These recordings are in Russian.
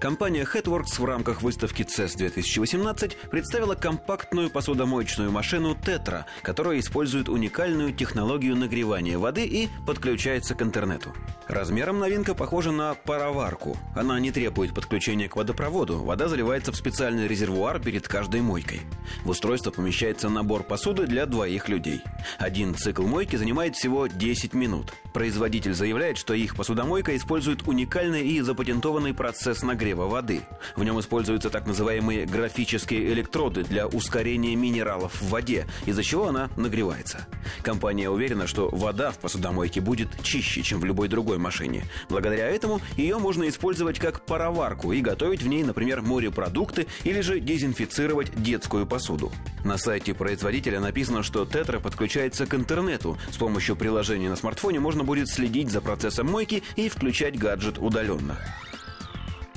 Компания Headworks в рамках выставки CES 2018 представила компактную посудомоечную машину Tetra, которая использует уникальную технологию нагревания воды и подключается к интернету. Размером новинка похожа на пароварку. Она не требует подключения к водопроводу, вода заливается в специальный резервуар перед каждой мойкой. В устройство помещается набор посуды для двоих людей. Один цикл мойки занимает всего 10 минут. Производитель заявляет, что их посудомойка использует уникальный и запатентованный процесс нагрева воды. В нем используются так называемые графические электроды для ускорения минералов в воде, из-за чего она нагревается. Компания уверена, что вода в посудомойке будет чище, чем в любой другой машине. Благодаря этому ее можно использовать как пароварку и готовить в ней, например, морепродукты или же дезинфицировать детскую посуду. На сайте производителя написано, что Тетра подключается к интернету. С помощью приложения на смартфоне можно будет следить за процессом мойки и включать гаджет удаленно.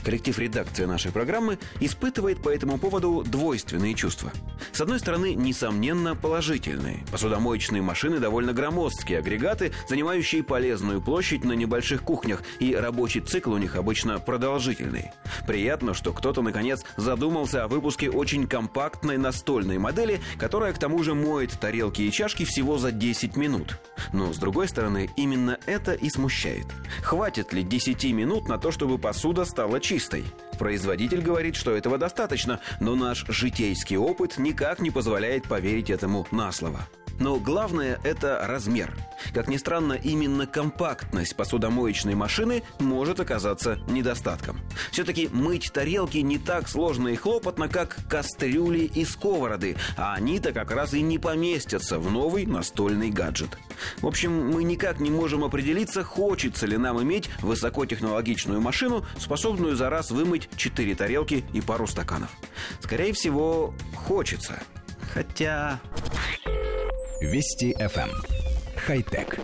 Коллектив редакции нашей программы испытывает по этому поводу двойственные чувства. С одной стороны, несомненно, положительные. Посудомоечные машины довольно громоздкие агрегаты, занимающие полезную площадь на небольших кухнях, и рабочий цикл у них обычно продолжительный. Приятно, что кто-то, наконец, задумался о выпуске очень компактной настольной модели, которая, к тому же, моет тарелки и чашки всего за 10 минут. Но, с другой стороны, именно это и смущает. Хватит ли 10 минут на то, чтобы посуда стала чистой? Чистой. Производитель говорит, что этого достаточно, но наш житейский опыт никак не позволяет поверить этому на слово. Но главное – это размер. Как ни странно, именно компактность посудомоечной машины может оказаться недостатком. Все-таки мыть тарелки не так сложно и хлопотно, как кастрюли и сковороды, а они-то как раз и не поместятся в новый настольный гаджет. В общем, мы никак не можем определиться, хочется ли нам иметь высокотехнологичную машину, способную за раз вымыть 4 тарелки и пару стаканов. Скорее всего, хочется. Хотя... Вести FM. Эм. Хай-тек.